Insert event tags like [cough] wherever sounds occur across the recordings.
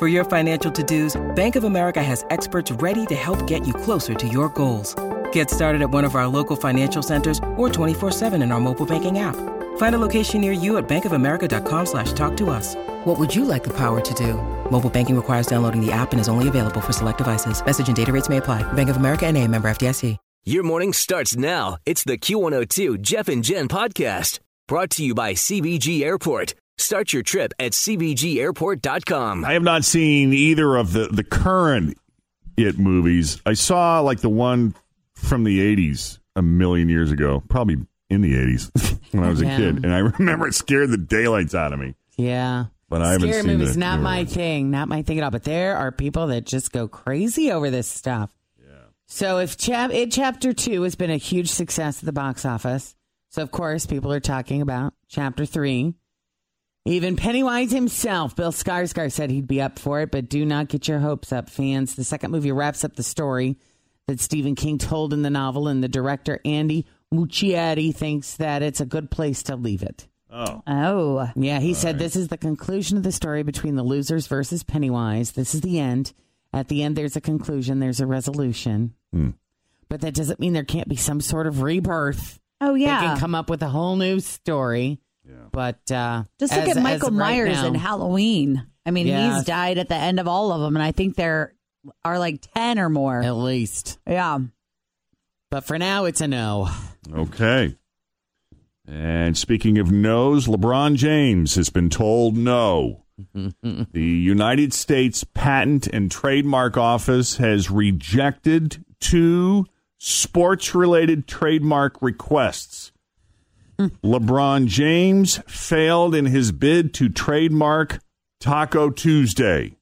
For your financial to-dos, Bank of America has experts ready to help get you closer to your goals. Get started at one of our local financial centers or 24-7 in our mobile banking app. Find a location near you at bankofamerica.com slash talk to us. What would you like the power to do? Mobile banking requires downloading the app and is only available for select devices. Message and data rates may apply. Bank of America and a member FDIC. Your morning starts now. It's the Q102 Jeff and Jen podcast brought to you by CVG Airport. Start your trip at CVGAirport.com. I have not seen either of the, the current It movies. I saw like the one from the 80s a million years ago, probably in the 80s [laughs] when I was a kid. And I [laughs] remember it scared the daylights out of me. Yeah. But I haven't Scary seen movies, the not my ones. thing, not my thing at all. But there are people that just go crazy over this stuff. Yeah. So if chap it chapter two has been a huge success at the box office, so of course people are talking about chapter three. Even Pennywise himself, Bill Skarsgård, said he'd be up for it, but do not get your hopes up, fans. The second movie wraps up the story that Stephen King told in the novel, and the director Andy Muschietti thinks that it's a good place to leave it. Oh. Oh. Yeah, he said this is the conclusion of the story between the losers versus Pennywise. This is the end. At the end, there's a conclusion, there's a resolution. Hmm. But that doesn't mean there can't be some sort of rebirth. Oh yeah. They can come up with a whole new story. But uh, Just look as- at Michael of right Myers now- in Halloween. I mean, Yeah. he's died at the end of all of them, and I think there are like ten or more. At least. Yeah. But for now, it's a no. Okay. And speaking of no's, LeBron James has been told no. [laughs] the United States Patent and Trademark Office has rejected two sports related trademark requests. LeBron James failed in his bid to trademark Taco Tuesday.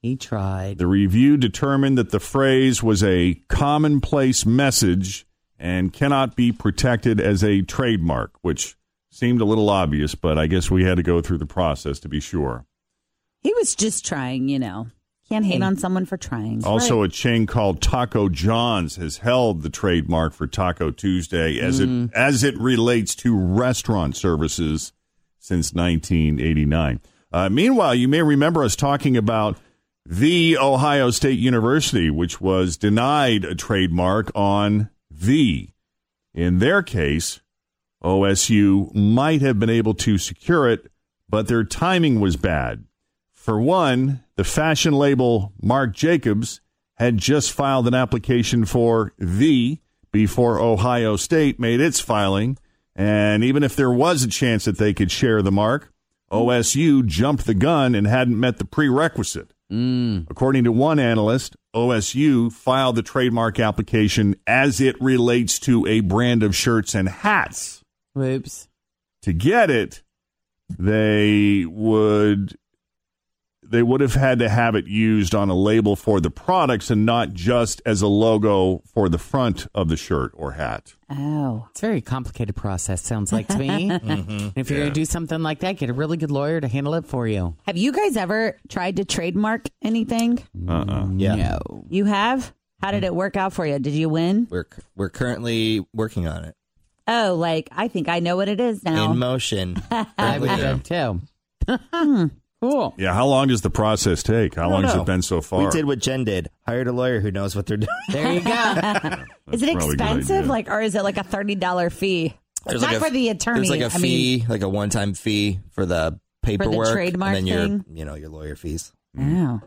He tried. The review determined that the phrase was a commonplace message and cannot be protected as a trademark, which seemed a little obvious, but I guess we had to go through the process to be sure. He was just trying, you know. Can't hate on someone for trying. Also, a chain called Taco John's has held the trademark for Taco Tuesday as it as it relates to restaurant services since 1989. Uh, meanwhile, you may remember us talking about the Ohio State University, which was denied a trademark on the. In their case, OSU might have been able to secure it, but their timing was bad. For one, the fashion label Marc Jacobs had just filed an application for the before Ohio State made its filing. And even if there was a chance that they could share the mark, OSU jumped the gun and hadn't met the prerequisite. Mm. According to one analyst, OSU filed the trademark application as it relates to a brand of shirts and hats Whoops. to get it, they would they would have had to have it used on a label for the products and not just as a logo for the front of the shirt or hat. Oh. It's a very complicated process, sounds like to me. And [laughs] mm-hmm. if you're going to do something like that, get a really good lawyer to handle it for you. Have you guys ever tried to trademark anything? Uh-uh. Mm, yeah. No. You have? How did it work out for you? Did you win? We're we're currently working on it. Oh, like I think I know what it is now. In motion. I would Yeah. have too. Hmm. Cool. Yeah, how long does the process take? How long don't has know. it been so far? We did what Jen did. Hired a lawyer who knows what they're doing. There you go. [laughs] [laughs] is it probably a good expensive? idea. Like, or is it like a thirty dollar fee? There's Not like a- for the attorney. There's like a I mean, fee, like a one-time fee for the paperwork, trademark and then your, thing? you know, your lawyer fees. oh.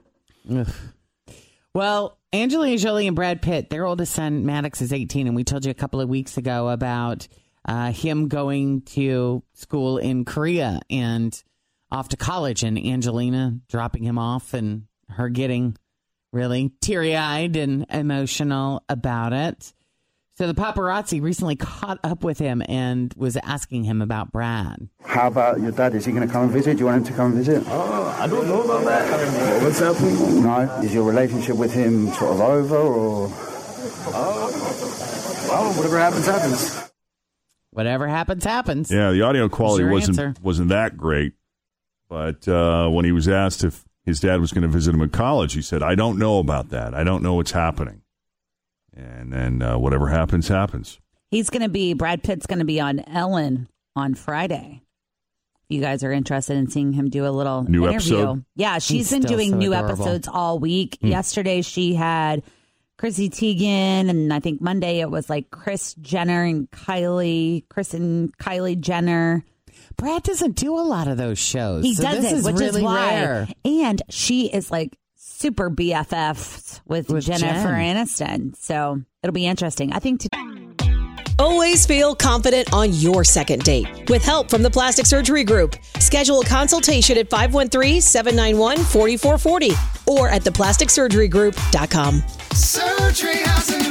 Well, Angelina Jolie and Brad Pitt, their oldest son Maddox is 18, and we told you a couple of weeks ago about uh, him going to school in Korea and off to college, and Angelina dropping him off, and her getting really teary eyed and emotional about it. So the paparazzi recently [laughs] caught up with him and was asking him about Brad. How about your dad? Is he going to come and visit? Do you want him to come and visit? Oh, I don't know about that. What's happening? No. Is your relationship with him sort of over, or oh, Well, whatever happens, happens. Whatever happens, happens. Yeah, the audio quality wasn't answer. wasn't that great. But uh, when he was asked if his dad was going to visit him in college, he said, "I don't know about that. I don't know what's happening." And then uh, whatever happens, happens. He's going to be, Brad Pitt's going to be on Ellen on Friday. If you guys are interested in seeing him do a little New interview. episode? Yeah, she's He's been doing so new adorable. episodes all week. Hmm. Yesterday she had Chrissy Teigen, and I think Monday it was like Kris Jenner and Kylie, Kris and Kylie Jenner. Brad doesn't do a lot of those shows. He so does this it, is which really is why. rare. And she is like super BFFs with, With Jennifer Jen. Aniston. So it'll be interesting. I think to Always feel confident on your second date. With help from the Plastic Surgery Group, schedule a consultation at 513-791-4440 or at theplasticsurgerygroup.com. Surgery has an art.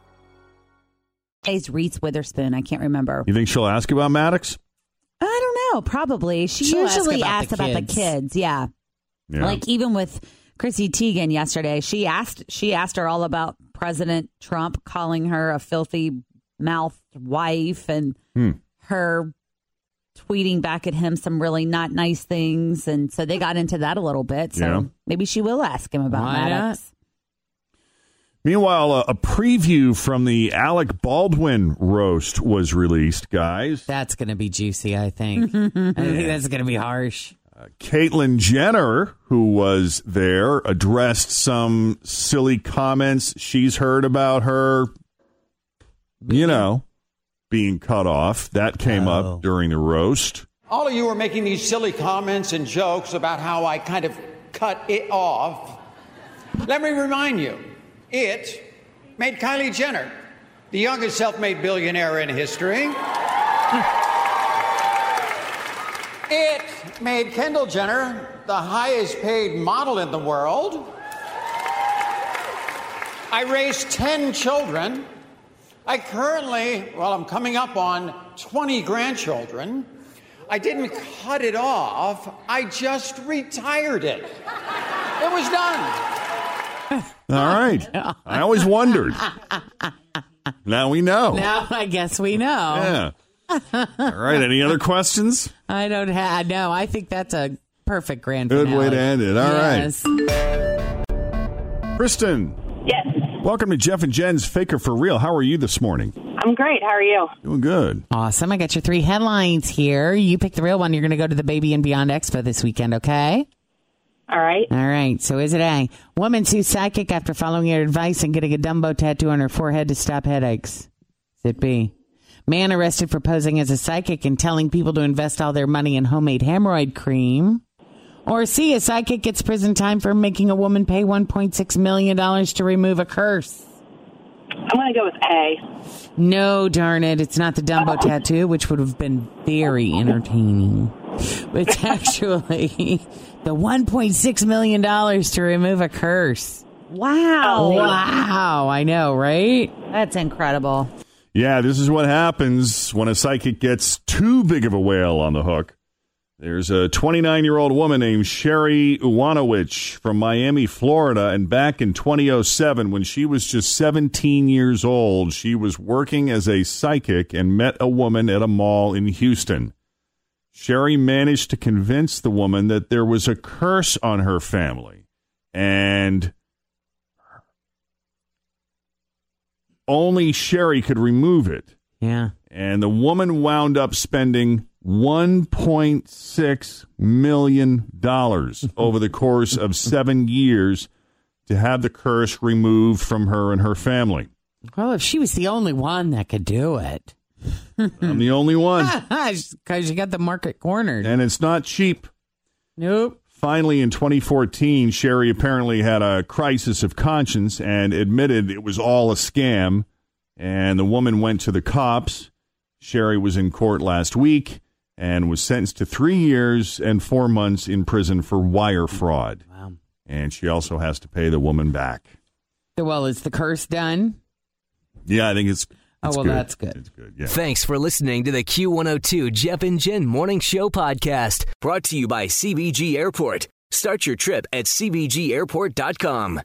Is Reese Witherspoon. I can't remember. You think she'll ask about Maddox? I don't know. Probably. She She'll ask usually about asks the about the kids. kids. Yeah. Yeah. Like even with Chrissy Teigen yesterday, she asked she asked her all about President Trump calling her a filthy mouthed wife and Hmm. her tweeting back at him some really not nice things and so they got into that a little bit. So Yeah. maybe she will ask him about Why Maddox. Meanwhile, a, a preview from the Alec Baldwin roast was released, guys. That's going to be juicy, I think. [laughs] I think that's going to be harsh. Uh, Caitlyn Jenner, who was there, addressed some silly comments she's heard about her, you know, being cut off. That came Oh. up during the roast. All of you are making these silly comments and jokes about how I kind of cut it off. Let me remind you, it made Kylie Jenner the youngest self made billionaire in history. It made Kendall Jenner the highest paid model in the world. I raised 10 children. I currently, well, I'm coming up on 20 grandchildren. I didn't cut it off, I just retired it. It was done. All right. I always wondered. Now we know. Now I guess we know. Yeah. All right. Any other questions? I don't have. No, I think that's a perfect grand Good finale. way to end it. All right. yes. Kristen, Yes, welcome to Jeff and Jen's Faker for Real. How are you this morning? I'm great. How are you? Doing good. Awesome. I got your three headlines here. You pick the real one. You're going to go to the Baby and Beyond Expo this weekend, okay? All right. All right. So is it A? Woman sues psychic after following your advice and getting a Dumbo tattoo on her forehead to stop headaches. Is it B? Man arrested for posing as a psychic and telling people to invest all their money in homemade hemorrhoid cream. Or C? A psychic gets prison time for making a woman pay $1.6 million to remove a curse. I'm going to go with A. No, darn it. It's not the Dumbo [laughs] tattoo, which would have been very entertaining. It's [laughs] actually the $1.6 million to remove a curse. Wow. Oh, wow. I know, right? That's incredible. Yeah, this is what happens when a psychic gets too big of a whale on the hook. There's a 29 year old woman named Sherry Uwanawich from Miami, Florida. And back in 2007, when she was just 17 years old, she was working as a psychic and met a woman at a mall in Houston. Sherry managed to convince the woman that there was a curse on her family. And only Sherry could remove it. Yeah. And the woman wound up spending $1.6 million [laughs] over the course of seven years to have the curse removed from her and her family. Well, if she was the only one that could do it. [laughs] I'm the only one. [laughs] Because you got the market cornered. And it's not cheap. Nope. Finally, in 2014, Sherry apparently had a crisis of conscience and admitted it was all a scam. And the woman went to the cops. Sherry was in court last week and was sentenced to three years and four months in prison for wire fraud. Wow. And she also has to pay the woman back. Well, is the curse done? Yeah, I think it's. Oh, well, good. that's good. It's good. Yeah. Thanks for listening to the Q102 Jeff and Jen Morning Show podcast, brought to you by CVG Airport. Start your trip at CVGAirport.com.